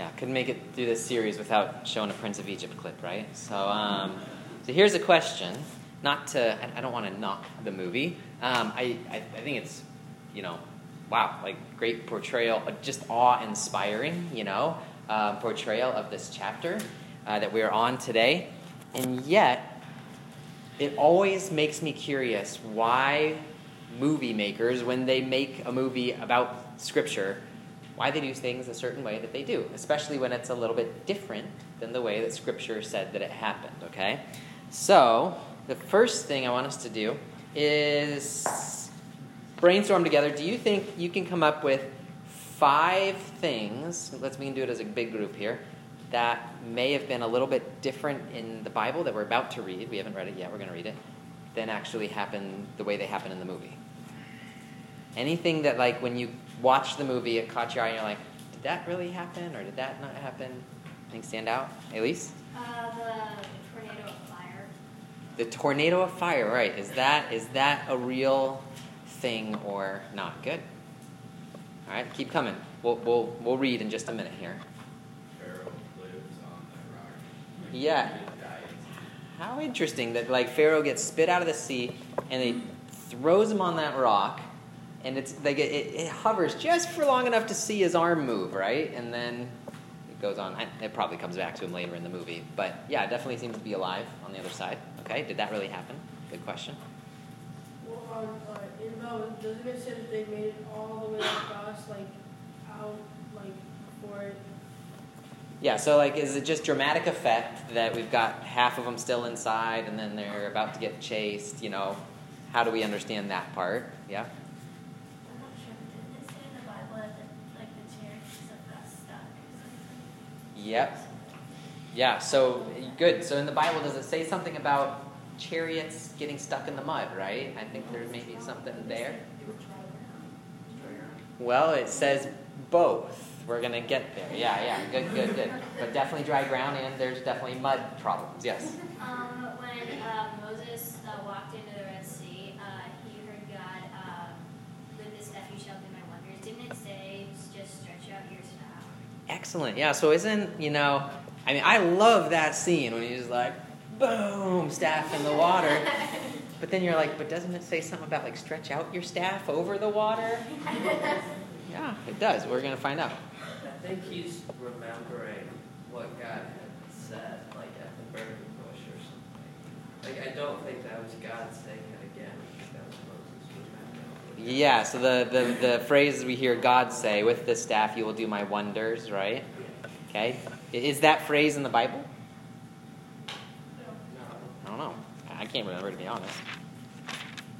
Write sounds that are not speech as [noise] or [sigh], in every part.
Yeah, couldn't make it through this series without showing a Prince of Egypt clip, right? So, um, so here's a question. Not to, I, don't want to knock the movie. Um, I, I, I think it's, you know, wow, like great portrayal, uh, just awe-inspiring, you know, uh, portrayal of this chapter uh, that we're on today. And yet, it always makes me curious why movie makers, when they make a movie about Scripture, why they do things a certain way that they do, especially when it's a little bit different than the way that Scripture said that it happened, okay? So, the first thing I want us to do is brainstorm together. Do you think you can come up with five things? Let's we can do it as a big group here that may have been a little bit different in the Bible that we're about to read. We haven't read it yet. We're going to read it. Than actually happen the way they happen in the movie. Anything that like when you watch the movie, it caught your eye, and you're like, did that really happen or did that not happen? Anything stand out, Elise? Uh, the tornado of fire. The tornado of fire, right? Is that is that a real thing or not? Good. All right, keep coming. We'll we'll we'll read in just a minute here. Pharaoh lives on the rock. Yeah. How interesting that like Pharaoh gets spit out of the sea and he throws him on that rock, and it's like it, it, it hovers just for long enough to see his arm move, right? And then it goes on. It probably comes back to him later in the movie, but yeah, it definitely seems to be alive on the other side. Okay, did that really happen? Good question. Well, on, uh, in the, doesn't it say that they made it all the way across, like, out, like, before it? Yeah, so like, is it just dramatic effect that we've got half of them still inside and then they're about to get chased? You know, how do we understand that part? Yeah. I'm not sure. Didn't it say in the Bible that like the chariots of got stuck or something? Yep. Yeah, so good. So in the Bible, does it say something about chariots getting stuck in the mud, right? I think there may be something there. Well, it says both. We're going to get there. Yeah, yeah. Good, good, good. But definitely dry ground, and there's definitely mud problems. Yes. [laughs] Um, when uh, Moses uh, walked into the Red Sea, uh, he heard God, um, with this staff you shall do my wonders. Didn't it say just stretch out your staff? Excellent. Yeah, so isn't, you know, I mean, I love that scene when he's like, boom, staff in the water. [laughs] But then you're like, but doesn't it say something about like stretch out your staff over the water? [laughs] Yeah, it does. We're going to find out. I think he's remembering what God had said, like at the burning bush or something. Like I don't think that was God saying it again. I think that was Moses remembering. Yeah, so the, the, the phrase we hear God say, with this staff you will do my wonders, right? Okay. Is that phrase in the Bible? No. I don't know. I can't remember, to be honest.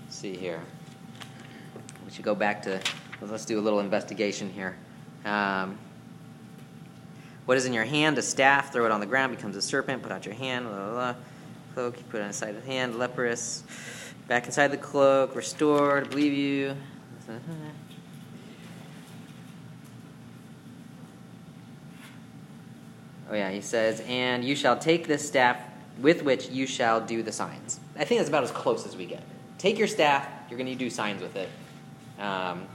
Let's see here. We should go back to, let's do a little investigation here. Um, what is in your hand? A staff. Throw it on the ground, becomes a serpent. Put out your hand. Blah, blah, blah. Cloak, you put it on the side of the hand. Leprous. Back inside the cloak. Restored. Believe you. Oh, yeah, he says, and you shall take this staff with which you shall do the signs. I think that's about as close as we get. Take your staff, you're going to do signs with it. Um,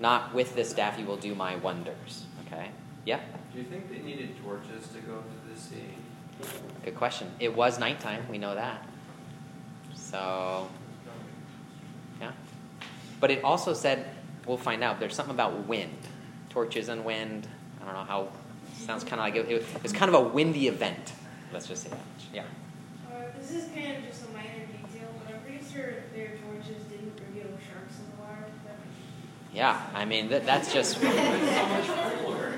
not with this staff, you will do my wonders. Okay? Yeah? Do you think they needed torches to go to the sea? Good question. It was nighttime, we know that. So. But it also said, we'll find out, there's something about wind. Torches and wind. I don't know how, sounds kind of like it, it was kind of a windy event. Let's just say that. Yeah. Uh, this is kind of just a minor detail, but I'm pretty sure their torches didn't reveal sharks in the water. Yeah, I mean that, that's just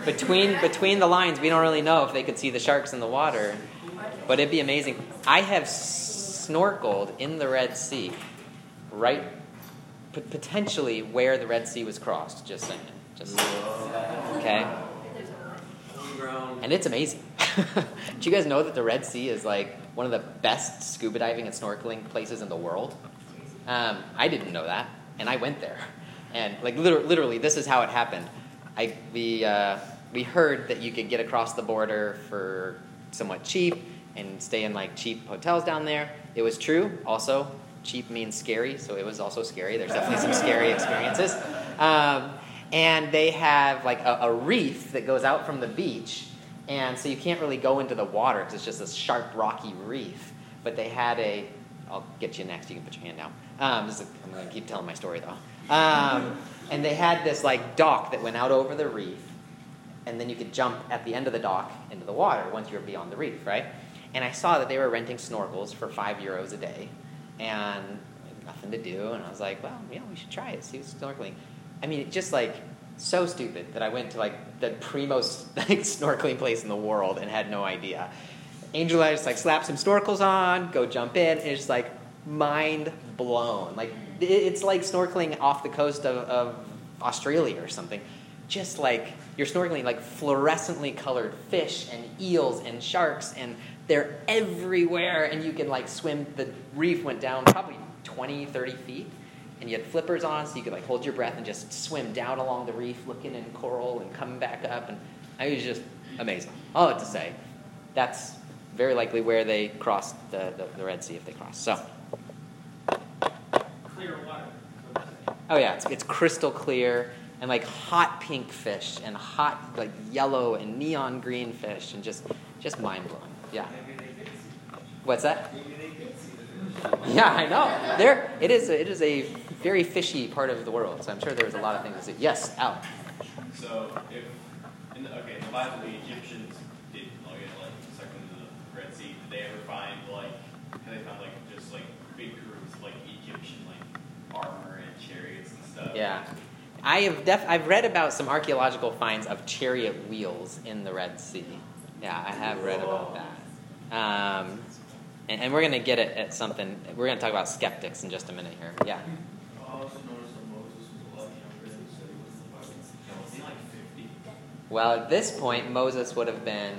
between between the lines. We don't really know if they could see the sharks in the water, but it'd be amazing. I have snorkeled in the Red Sea, right, p- potentially where the Red Sea was crossed. Just saying, just okay. And it's amazing. [laughs] Do you guys know that the Red Sea is like one of the best scuba diving and snorkeling places in the world? Um, I didn't know that, and I went there. And like literally, literally this is how it happened. I we uh, we heard that you could get across the border for somewhat cheap and stay in like cheap hotels down there. It was true. Also, cheap means scary, so it was also scary. There's [laughs] definitely some scary experiences. Um, and they have like a, a reef that goes out from the beach, And so you can't really go into the water because it's just this sharp, rocky reef. But they had a, I'll get you next, you can put your hand down. Um, is, I'm going to keep telling my story though. Um, and they had this like dock that went out over the reef. And then you could jump at the end of the dock into the water once you were beyond the reef, right? And I saw that they were renting snorkels for five euros a day. And nothing to do. And I was like, well, yeah, we should try it, see what's snorkeling. I mean, it just like so stupid that I went to like the primo [laughs] like snorkeling place in the world and had no idea. Angel I just like slap some snorkels on, go jump in, and it's just like mind blown. Like it's like snorkeling off the coast of, of Australia or something. Just like you're snorkeling like fluorescently colored fish and eels and sharks and they're everywhere and you can like swim. The reef went down probably 20 30 feet and you had flippers on so you could like hold your breath and just swim down along the reef looking in coral and coming back up and it was just amazing. All that to say that's very likely where they crossed the, the, the red sea if they crossed. So. Clear water. oh yeah it's, it's crystal clear and like hot pink fish and hot like yellow and neon green fish and just just yeah they did see. what's that Maybe they did see the fish. yeah i know there it is it is a very fishy part of the world so i'm sure there's a lot of things see yes al So if in the, okay, in the Bible, the Egyptians did like, like stuck into the Red Sea. Did they ever find like have they found like just like big groups of like Egyptian like armor and chariots and stuff? Yeah. I have def- I've read about some archaeological finds of chariot wheels in the Red Sea. Yeah, I have read about that. Um, and, and we're going to get it at something. We're going to talk about skeptics in just a minute here. Yeah. I also noticed that Moses was a lot younger than he was in the Bible. Was like fifty? Well, at this point, Moses would have been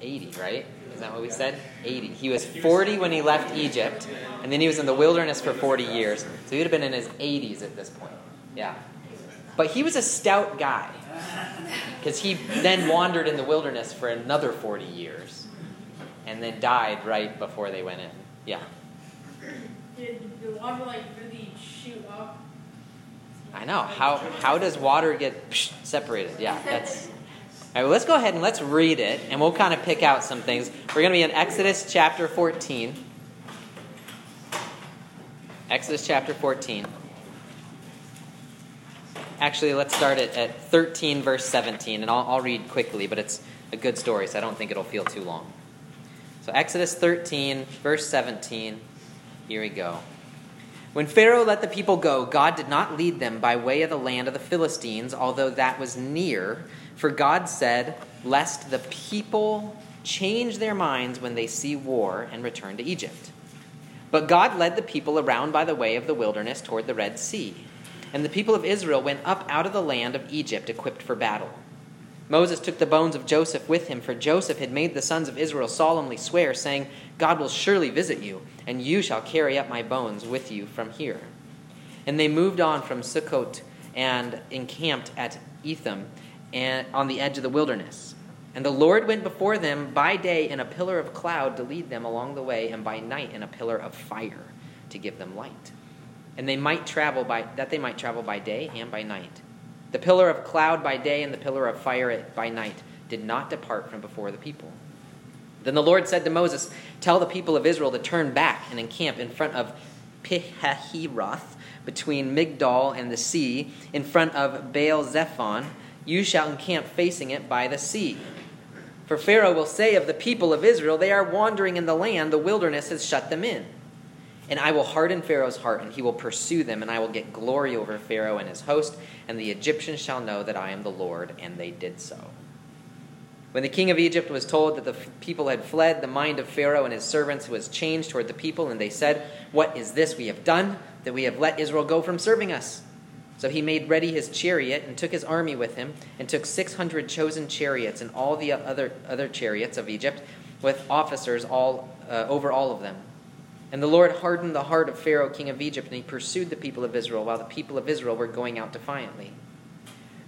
80, right? Is that what we said? 80. He was 40 when he left Egypt, and then he was in the wilderness for 40 years. So he would have been in his 80s at this point. Yeah. But he was a stout guy because he then wandered in the wilderness for another 40 years and then died right before they went in. Yeah. Did the water like really shoot up? I know. How, how does water get psh, separated? Yeah, that's. All right, well, let's go ahead and let's read it, and we'll kind of pick out some things. We're going to be in Exodus chapter 14. Exodus chapter 14. Actually, let's start it at 13, verse 17, and I'll, I'll read quickly, but it's a good story, so I don't think it'll feel too long. So, Exodus 13, verse 17. Here we go. When Pharaoh let the people go, God did not lead them by way of the land of the Philistines, although that was near. For God said, Lest the people change their minds when they see war and return to Egypt. But God led the people around by the way of the wilderness toward the Red Sea. And the people of Israel went up out of the land of Egypt equipped for battle. Moses took the bones of Joseph with him, for Joseph had made the sons of Israel solemnly swear, saying, God will surely visit you, and you shall carry up my bones with you from here. And they moved on from Sukkot and encamped at Etham and on the edge of the wilderness. And the Lord went before them by day in a pillar of cloud to lead them along the way, and by night in a pillar of fire to give them light. And they might travel by that they might travel by day and by night. The pillar of cloud by day and the pillar of fire by night did not depart from before the people. Then the Lord said to Moses, Tell the people of Israel to turn back and encamp in front of Pihahiroth, between Migdol and the sea, in front of Baal Zephon. You shall encamp facing it by the sea. For Pharaoh will say of the people of Israel, They are wandering in the land, the wilderness has shut them in. And I will harden Pharaoh's heart, and he will pursue them, and I will get glory over Pharaoh and his host, and the Egyptians shall know that I am the Lord. And they did so. When the king of Egypt was told that the people had fled, the mind of Pharaoh and his servants was changed toward the people, and they said, What is this we have done, that we have let Israel go from serving us? So he made ready his chariot, and took his army with him, and took six hundred chosen chariots, and all the other, other chariots of Egypt, with officers all, uh, over all of them. And the Lord hardened the heart of Pharaoh, king of Egypt, and he pursued the people of Israel, while the people of Israel were going out defiantly.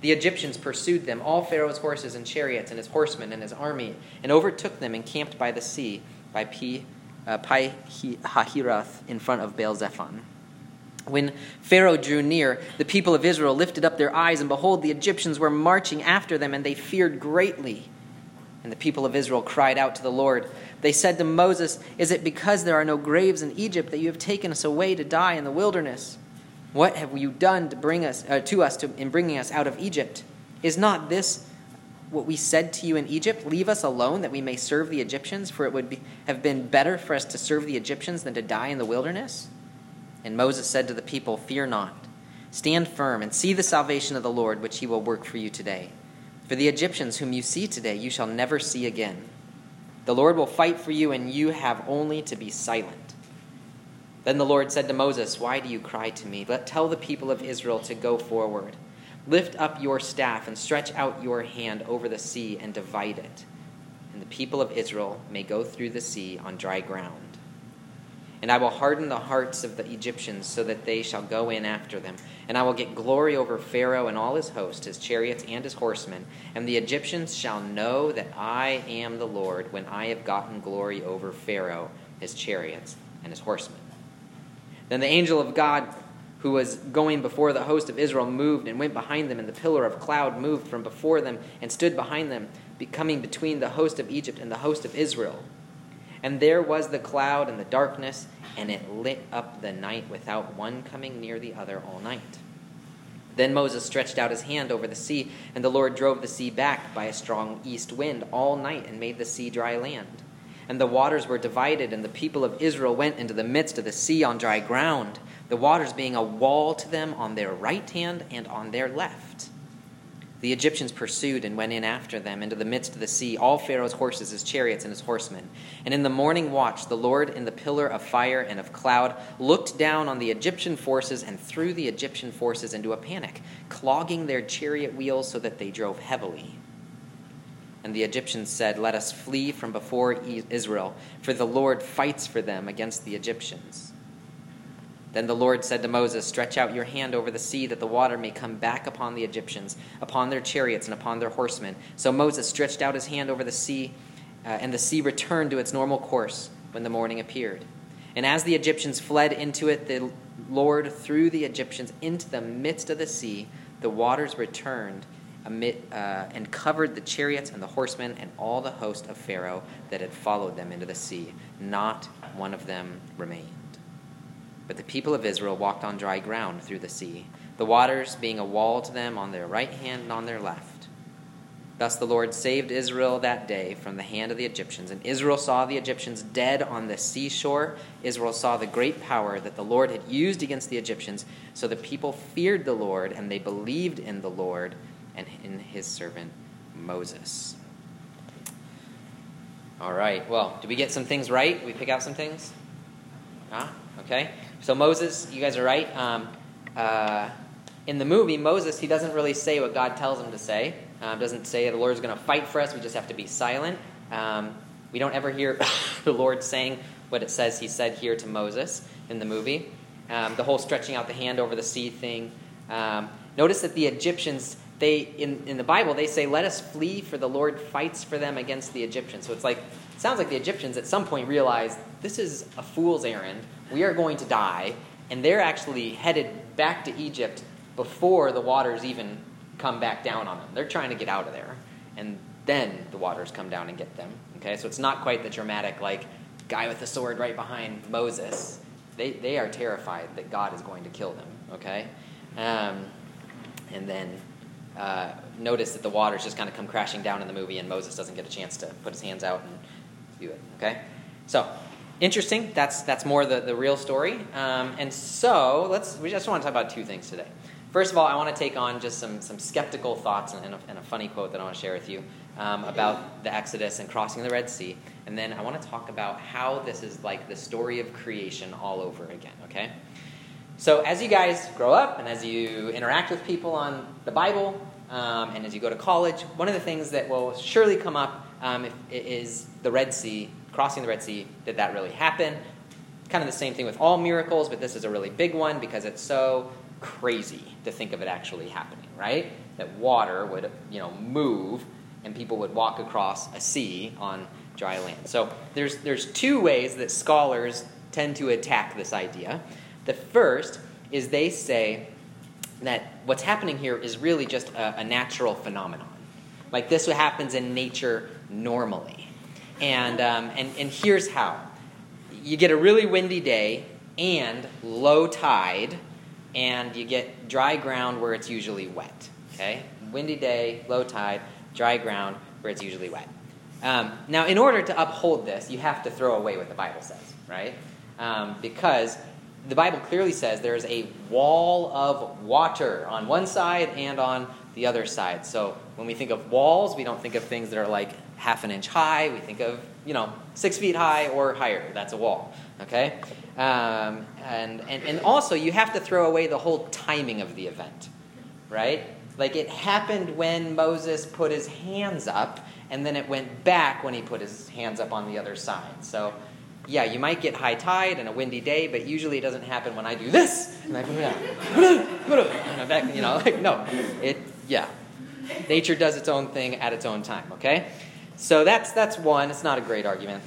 The Egyptians pursued them, all Pharaoh's horses and chariots, and his horsemen and his army, and overtook them and camped by the sea, by Pi, uh, Pi Hahiroth, in front of Baal Zephon. When Pharaoh drew near, the people of Israel lifted up their eyes, and behold, the Egyptians were marching after them, and they feared greatly. And the people of Israel cried out to the Lord. They said to Moses, Is it because there are no graves in Egypt that you have taken us away to die in the wilderness? What have you done to bring us uh, to us to, in bringing us out of Egypt? Is not this what we said to you in Egypt? Leave us alone that we may serve the Egyptians, for it would be, have been better for us to serve the Egyptians than to die in the wilderness? And Moses said to the people, Fear not, stand firm and see the salvation of the Lord, which he will work for you today. For the Egyptians whom you see today, you shall never see again. The Lord will fight for you, and you have only to be silent. Then the Lord said to Moses, Why do you cry to me? Let tell the people of Israel to go forward. Lift up your staff and stretch out your hand over the sea and divide it, and the people of Israel may go through the sea on dry ground. And I will harden the hearts of the Egyptians so that they shall go in after them. And I will get glory over Pharaoh and all his host, his chariots and his horsemen. And the Egyptians shall know that I am the Lord when I have gotten glory over Pharaoh, his chariots, and his horsemen. Then the angel of God who was going before the host of Israel moved and went behind them, and the pillar of cloud moved from before them and stood behind them, becoming between the host of Egypt and the host of Israel. And there was the cloud and the darkness, and it lit up the night without one coming near the other all night. Then Moses stretched out his hand over the sea, and the Lord drove the sea back by a strong east wind all night and made the sea dry land. And the waters were divided, and the people of Israel went into the midst of the sea on dry ground, the waters being a wall to them on their right hand and on their left. The Egyptians pursued and went in after them into the midst of the sea, all Pharaoh's horses, his chariots, and his horsemen. And in the morning watch, the Lord, in the pillar of fire and of cloud, looked down on the Egyptian forces and threw the Egyptian forces into a panic, clogging their chariot wheels so that they drove heavily. And the Egyptians said, Let us flee from before Israel, for the Lord fights for them against the Egyptians. Then the Lord said to Moses, Stretch out your hand over the sea, that the water may come back upon the Egyptians, upon their chariots, and upon their horsemen. So Moses stretched out his hand over the sea, uh, and the sea returned to its normal course when the morning appeared. And as the Egyptians fled into it, the Lord threw the Egyptians into the midst of the sea. The waters returned amid, uh, and covered the chariots and the horsemen and all the host of Pharaoh that had followed them into the sea. Not one of them remained. But the people of Israel walked on dry ground through the sea, the waters being a wall to them on their right hand and on their left. Thus the Lord saved Israel that day from the hand of the Egyptians. And Israel saw the Egyptians dead on the seashore. Israel saw the great power that the Lord had used against the Egyptians. So the people feared the Lord, and they believed in the Lord and in his servant Moses. All right, well, did we get some things right? Did we pick out some things? Ah, okay. So Moses, you guys are right. Um, uh, in the movie, Moses, he doesn't really say what God tells him to say. Um, doesn't say the Lord's going to fight for us. We just have to be silent. Um, we don't ever hear [coughs] the Lord saying what it says he said here to Moses in the movie. Um, the whole stretching out the hand over the sea thing. Um, notice that the Egyptians, they in, in the Bible, they say, "Let us flee, for the Lord fights for them against the Egyptians." So it's like it sounds like the Egyptians at some point realized this is a fool's errand we are going to die. And they're actually headed back to Egypt before the waters even come back down on them. They're trying to get out of there. And then the waters come down and get them. Okay, so it's not quite the dramatic, like, guy with the sword right behind Moses. They, they are terrified that God is going to kill them. Okay? Um, and then uh, notice that the waters just kind of come crashing down in the movie, and Moses doesn't get a chance to put his hands out and do it. Okay? So, interesting. That's that's more the, the real story. Um, and so let's we just want to talk about two things today. First of all, I want to take on just some some skeptical thoughts and a, and a funny quote that I want to share with you um, about the Exodus and crossing the Red Sea. And then I want to talk about how this is like the story of creation all over again. Okay. So as you guys grow up and as you interact with people on the Bible um, and as you go to college, one of the things that will surely come up um, if, is the Red Sea crossing the Red Sea, did that really happen? Kind of the same thing with all miracles, but this is a really big one because it's so crazy to think of it actually happening, right? That water would, you know, move and people would walk across a sea on dry land. So there's there's two ways that scholars tend to attack this idea. The first is they say that what's happening here is really just a, a natural phenomenon. Like this happens in nature normally. And, um, and, and here's how you get a really windy day and low tide, and you get dry ground where it's usually wet. Okay? Windy day, low tide, dry ground where it's usually wet. Um, now, in order to uphold this, you have to throw away what the Bible says, right? Um, because the Bible clearly says there's a wall of water on one side and on the other side. So when we think of walls, we don't think of things that are like half an inch high. We think of, you know, six feet high or higher. That's a wall, okay? Um, and, and, and also, you have to throw away the whole timing of the event, right? Like it happened when Moses put his hands up, and then it went back when he put his hands up on the other side. So yeah, you might get high tide and a windy day, but usually it doesn't happen when I do this and I put it out. back, you know, like no, it yeah. Nature does its own thing at its own time. Okay, so that's that's one. It's not a great argument.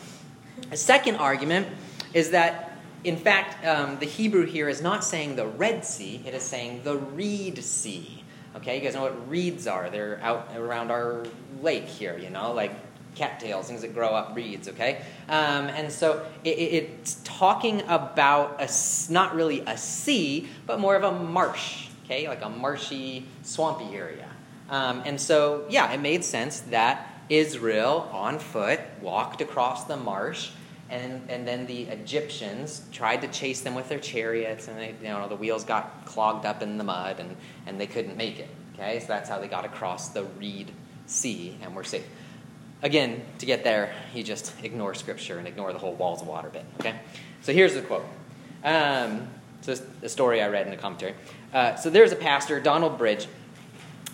A second argument is that. In fact, um, the Hebrew here is not saying the Red Sea, it is saying the Reed Sea. Okay, you guys know what reeds are? They're out around our lake here, you know, like cattails, things that grow up reeds, okay? Um, and so it, it's talking about a, not really a sea, but more of a marsh, okay? Like a marshy, swampy area. Um, and so, yeah, it made sense that Israel on foot walked across the marsh. And, and then the Egyptians tried to chase them with their chariots, and they, you know, the wheels got clogged up in the mud, and, and they couldn't make it. Okay, so that's how they got across the Reed Sea and were safe. Again, to get there, you just ignore Scripture and ignore the whole walls of water bit. Okay? So here's the quote. Um, so the story I read in the commentary. Uh, so there's a pastor, Donald Bridge.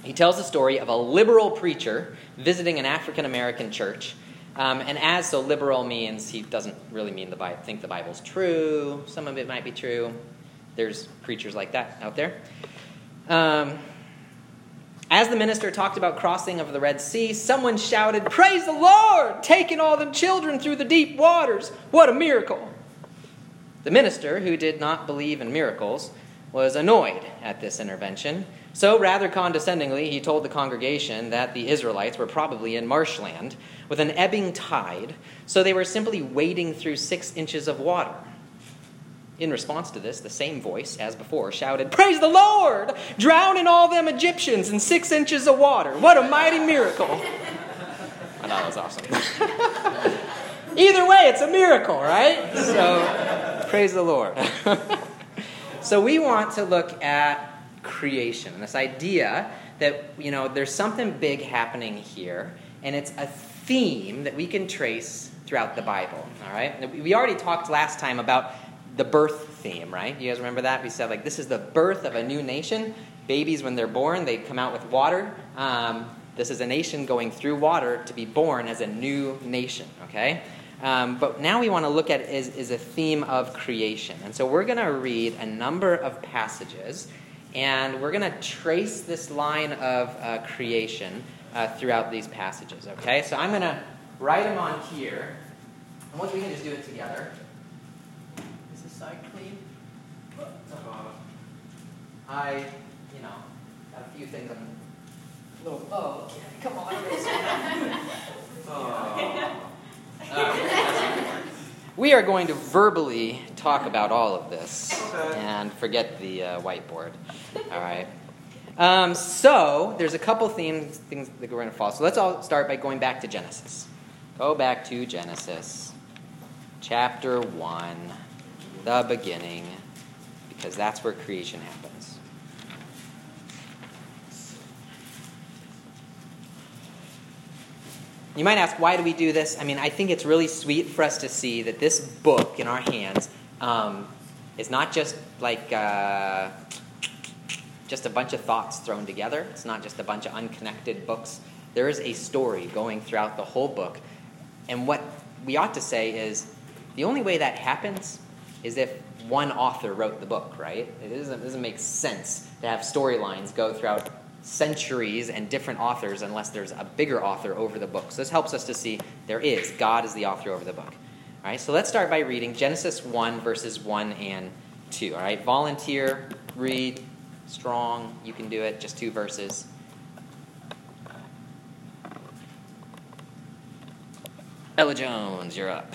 He tells the story of a liberal preacher visiting an African American church. Um, and as so liberal means, he doesn't really mean the Bible, think the Bible's true. Some of it might be true. There's preachers like that out there. Um, as the minister talked about crossing of the Red Sea, someone shouted, Praise the Lord! Taking all the children through the deep waters! What a miracle! The minister, who did not believe in miracles, was annoyed at this intervention. So, rather condescendingly, he told the congregation that the Israelites were probably in marshland with an ebbing tide, so they were simply wading through six inches of water. In response to this, the same voice as before shouted, Praise the Lord! Drowning all them Egyptians in six inches of water. What a mighty miracle! I thought [laughs] that was awesome. [laughs] Either way, it's a miracle, right? So, praise the Lord. [laughs] so, we want to look at creation, and this idea that, you know, there's something big happening here, and it's a theme that we can trace throughout the Bible, all right? We already talked last time about the birth theme, right? You guys remember that? We said, like, this is the birth of a new nation. Babies, when they're born, they come out with water. Um, this is a nation going through water to be born as a new nation, okay? Um, but now we want to look at is, is a theme of creation. And so we're going to read a number of passages, and we're going to trace this line of uh, creation uh, throughout these passages, okay? So I'm going to write them on here, and what we can just do it together side clean? Uh, I, you know, have a few things I'm a little, oh, okay, come on. oh. [laughs] we are going to verbally talk about all of this and forget the uh, whiteboard. All right. Um, so there's a couple themes, things that we're going to follow. So let's all start by going back to Genesis. Go back to Genesis, chapter one the beginning, because that's where creation happens. You might ask, why do we do this? I mean, I think it's really sweet for us to see that this book in our hands um, is not just like uh, just a bunch of thoughts thrown together. It's not just a bunch of unconnected books. There is a story going throughout the whole book. And what we ought to say is the only way that happens is if one author wrote the book, right? It doesn't, it doesn't make sense to have storylines go throughout centuries and different authors unless there's a bigger author over the book. So this helps us to see there is. God is the author over the book. All right, so let's start by reading Genesis 1, verses 1 and 2. All right, volunteer, read, strong, you can do it, just two verses. Ella Jones, you're up.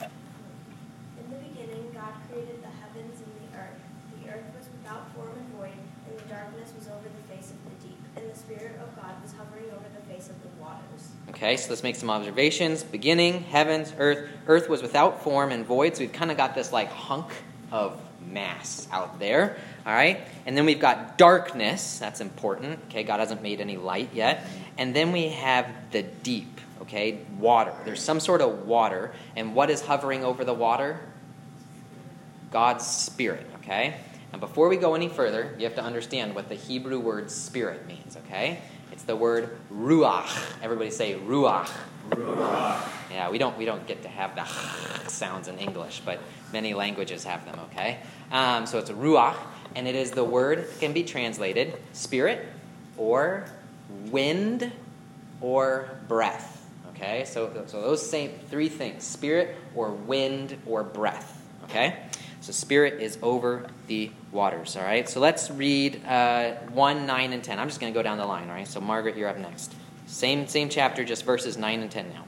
In the beginning, God created the heavens and the earth. The earth was without form and void, and the darkness was over the face of the deep, and the Spirit of God was hovering over the face of the waters. Okay, so let's make some observations. Beginning, heavens, earth. Earth was without form and void, so we've kind of got this like hunk of mass out there. All right, and then we've got darkness. That's important. Okay, God hasn't made any light yet. And then we have the deep. Okay, water. There's some sort of water, and what is hovering over the water? God's Spirit. Okay. Now, before we go any further, you have to understand what the Hebrew word spirit means. Okay. It's the word ruach. Everybody say ruach. Ruach. Yeah, we don't we don't get to have the sounds in English, but many languages have them. Okay, um, so it's ruach, and it is the word that can be translated spirit, or wind, or breath. Okay, so so those same three things: spirit, or wind, or breath. Okay, so spirit is over the waters. All right, so let's read uh, one, nine, and ten. I'm just going to go down the line. All right, so Margaret, you're up next. Same same chapter, just verses nine and ten now.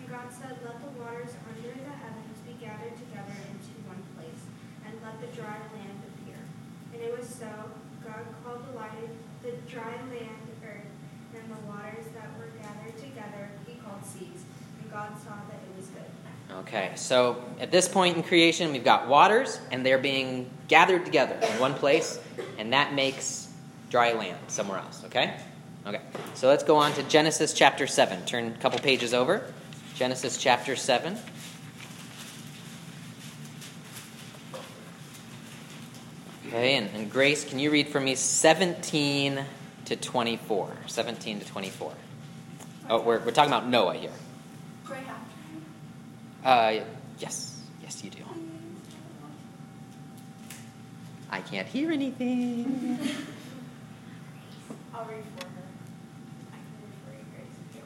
And God said, Let the waters under the heavens be gathered together into one place, and let the dry land appear. And it was so. God called the light the dry land earth, and the waters that were gathered together he called seas. And God saw that it was good. Okay, so at this point in creation, we've got waters, and they're being gathered together in one place, and that makes dry land somewhere else. Okay? Okay, so let's go on to Genesis chapter 7. Turn a couple pages over. Genesis chapter 7. Okay, and, and Grace, can you read for me 17 to 24? 17 to 24. Oh, we're, we're talking about Noah here. Uh, yes, yes, you do. I can't hear anything. [laughs] I'll read for her. I can read for you, Grace, if you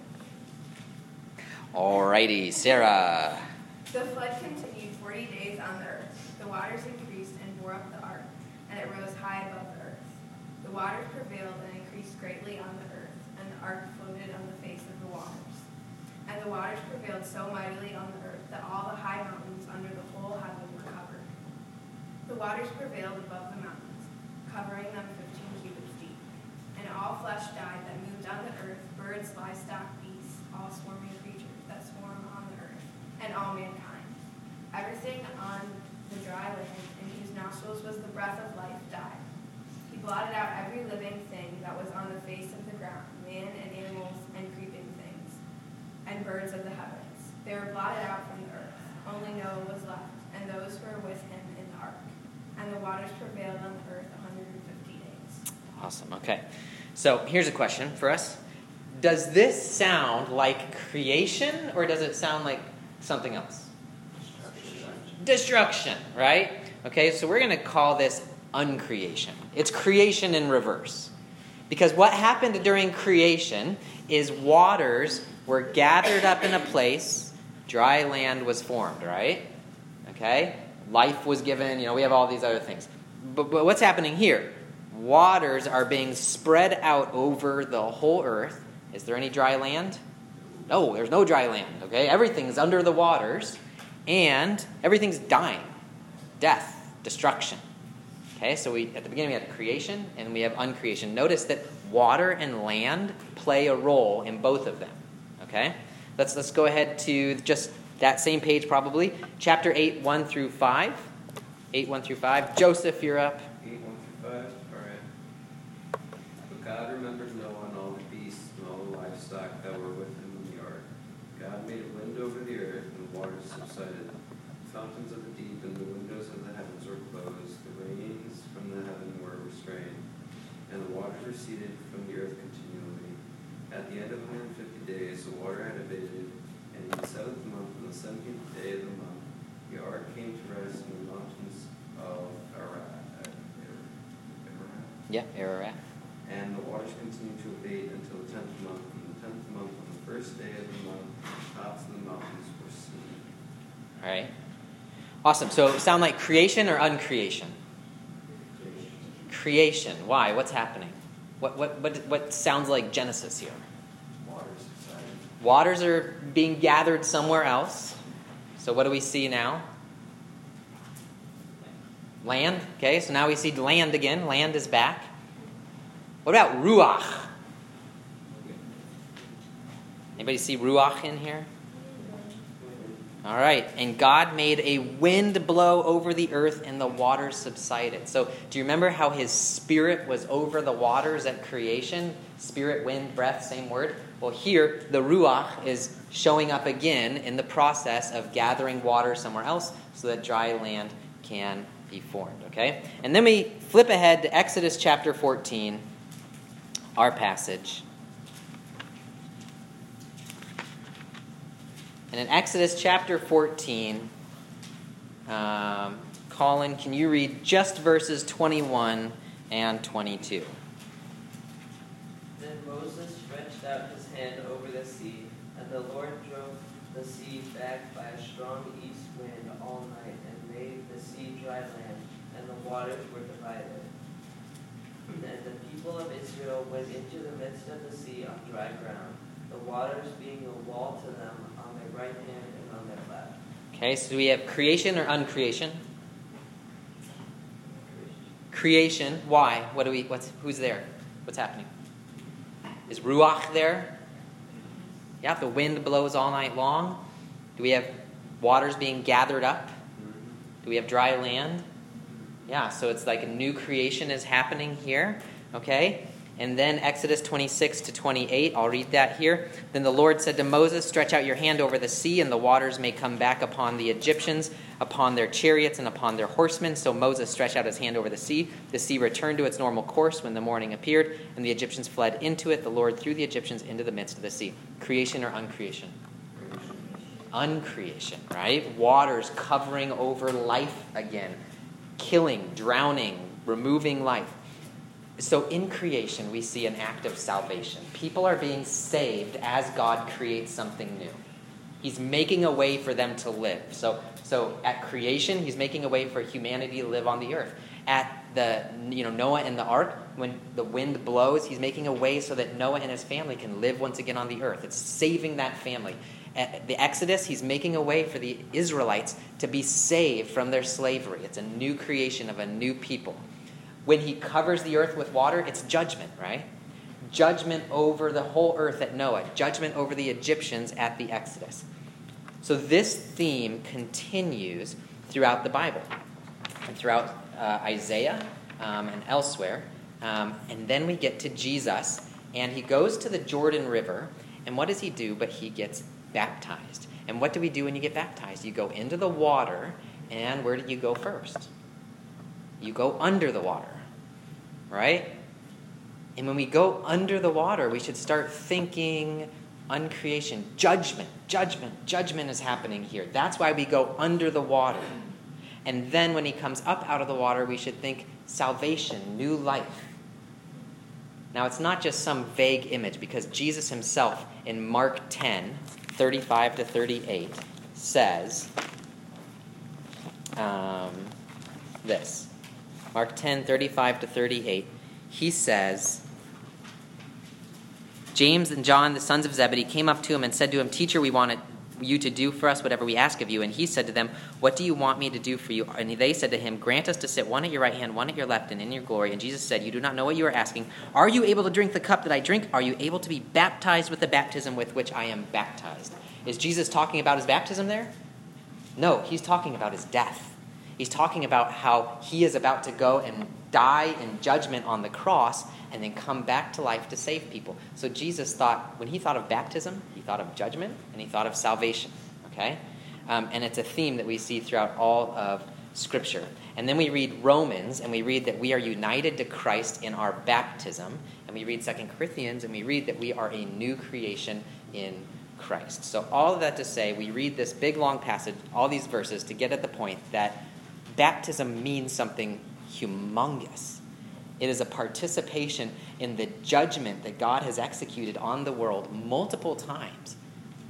want. Alrighty, Sarah. The flood continued forty days on the earth. The waters increased and bore up the ark, and it rose high above the earth. The waters prevailed and increased greatly on the earth, and the ark floated on the face of the waters. And the waters prevailed so mightily on the earth that all the high mountains under the whole heaven were covered. The waters prevailed above the mountains, covering them fifteen cubits deep. And all flesh died that moved on the earth, birds, livestock, beasts, all swarming creatures that swarm on the earth, and all mankind. Everything on the dry land in whose nostrils was the breath of life died. He blotted out every living thing that was on the face of the ground, man and animals and creeping things, and birds of the heavens. They were blotted out from the earth. Only Noah was left, and those who were with him in the ark. And the waters prevailed on the earth 150 days. Awesome, okay. So here's a question for us Does this sound like creation, or does it sound like something else? Destruction, right? Okay, so we're going to call this uncreation. It's creation in reverse. Because what happened during creation is waters were gathered up in a place, dry land was formed, right? Okay? Life was given, you know, we have all these other things. But, but what's happening here? Waters are being spread out over the whole earth. Is there any dry land? No, there's no dry land, okay? Everything's under the waters, and everything's dying death, destruction. Okay, so we at the beginning we had creation and we have uncreation. Notice that water and land play a role in both of them. Okay? Let's let's go ahead to just that same page probably. Chapter 8, 1 through 5. 8, 1 through 5. Joseph, you're up. Eight, one through five, alright. But God remembered Noah and all the beasts and all the livestock that were with him in the ark. God made a wind over the earth, and the waters subsided. The fountains of the deep and the windows of the heavens were closed. The rains from the heaven were restrained, and the waters receded from the earth continually. At the end of 150 days, the water had abated, and in the seventh month, on the seventeenth day of the month, the ark came to rest in the mountains of Ararat. Yeah, Ararat. And the waters continued to abate until the tenth month. And the tenth month, on the first day of the month, the tops of the mountains were seen. All right. Awesome. So sound like creation or uncreation? Creation. Why? What's happening? What, what, what, what sounds like Genesis here? Waters are being gathered somewhere else. So, what do we see now? Land. Okay, so now we see land again. Land is back. What about Ruach? Anybody see Ruach in here? All right, and God made a wind blow over the earth and the waters subsided. So, do you remember how his spirit was over the waters at creation? Spirit, wind, breath, same word. Well, here, the Ruach is showing up again in the process of gathering water somewhere else so that dry land can be formed. Okay? And then we flip ahead to Exodus chapter 14, our passage. And in Exodus chapter 14, um, Colin, can you read just verses 21 and 22? Then Moses stretched out his hand over the sea, and the Lord drove the sea back by a strong east wind all night, and made the sea dry land, and the waters were divided. And the people of Israel went into the midst of the sea on dry ground, the waters being a wall to them on their right hand and on their left. Okay, so we have creation or uncreation? Creation. Why? What do we? What's who's there? What's happening? Is ruach there? Yeah, if the wind blows all night long. Do we have waters being gathered up? Do we have dry land? Yeah, so it's like a new creation is happening here. Okay? And then Exodus 26 to 28, I'll read that here. Then the Lord said to Moses, Stretch out your hand over the sea, and the waters may come back upon the Egyptians, upon their chariots, and upon their horsemen. So Moses stretched out his hand over the sea. The sea returned to its normal course when the morning appeared, and the Egyptians fled into it. The Lord threw the Egyptians into the midst of the sea. Creation or uncreation? Uncreation, right? Waters covering over life again, killing, drowning, removing life. So in creation, we see an act of salvation. People are being saved as God creates something new. He's making a way for them to live. So, so at creation, he's making a way for humanity to live on the earth. At the you know Noah and the ark, when the wind blows, he's making a way so that Noah and his family can live once again on the earth. It's saving that family. At the Exodus, he's making a way for the Israelites to be saved from their slavery. It's a new creation of a new people when he covers the earth with water, it's judgment, right? Judgment over the whole earth at Noah, judgment over the Egyptians at the Exodus. So this theme continues throughout the Bible and throughout uh, Isaiah um, and elsewhere. Um, and then we get to Jesus, and he goes to the Jordan River. And what does he do? But he gets baptized. And what do we do when you get baptized? You go into the water, and where do you go first? You go under the water right? And when we go under the water, we should start thinking uncreation, judgment, judgment, judgment is happening here. That's why we go under the water. And then when he comes up out of the water, we should think salvation, new life. Now, it's not just some vague image, because Jesus himself in Mark 10, 35 to 38, says um, this. Mark 10, 35 to 38, he says, James and John, the sons of Zebedee, came up to him and said to him, Teacher, we want you to do for us whatever we ask of you. And he said to them, What do you want me to do for you? And they said to him, Grant us to sit one at your right hand, one at your left, and in your glory. And Jesus said, You do not know what you are asking. Are you able to drink the cup that I drink? Are you able to be baptized with the baptism with which I am baptized? Is Jesus talking about his baptism there? No, he's talking about his death. He's talking about how he is about to go and die in judgment on the cross and then come back to life to save people. So Jesus thought, when he thought of baptism, he thought of judgment and he thought of salvation. Okay? Um, and it's a theme that we see throughout all of Scripture. And then we read Romans and we read that we are united to Christ in our baptism. And we read Second Corinthians and we read that we are a new creation in Christ. So, all of that to say, we read this big long passage, all these verses, to get at the point that baptism means something humongous. It is a participation in the judgment that God has executed on the world multiple times.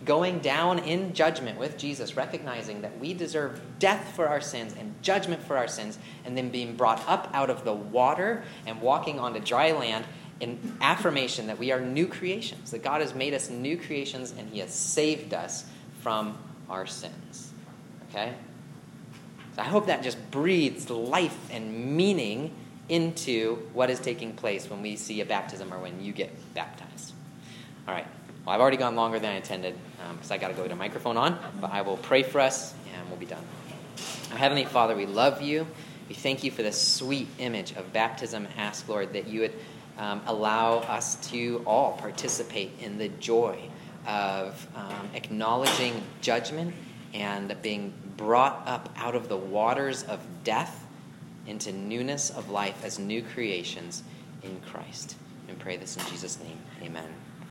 Going down in judgment with Jesus, recognizing that we deserve death for our sins and judgment for our sins, and then being brought up out of the water and walking onto dry land in affirmation that we are new creations, that God has made us new creations and He has saved us from our sins. Okay? I hope that just breathes life and meaning into what is taking place when we see a baptism or when you get baptized. All right. Well, I've already gone longer than I intended because um, I got to go to microphone on, but I will pray for us and we'll be done. Our Heavenly Father, we love you. We thank you for this sweet image of baptism. Ask, Lord, that you would um, allow us to all participate in the joy of um, acknowledging judgment and being brought up out of the waters of death into newness of life as new creations in Christ. And pray this in Jesus' name. Amen.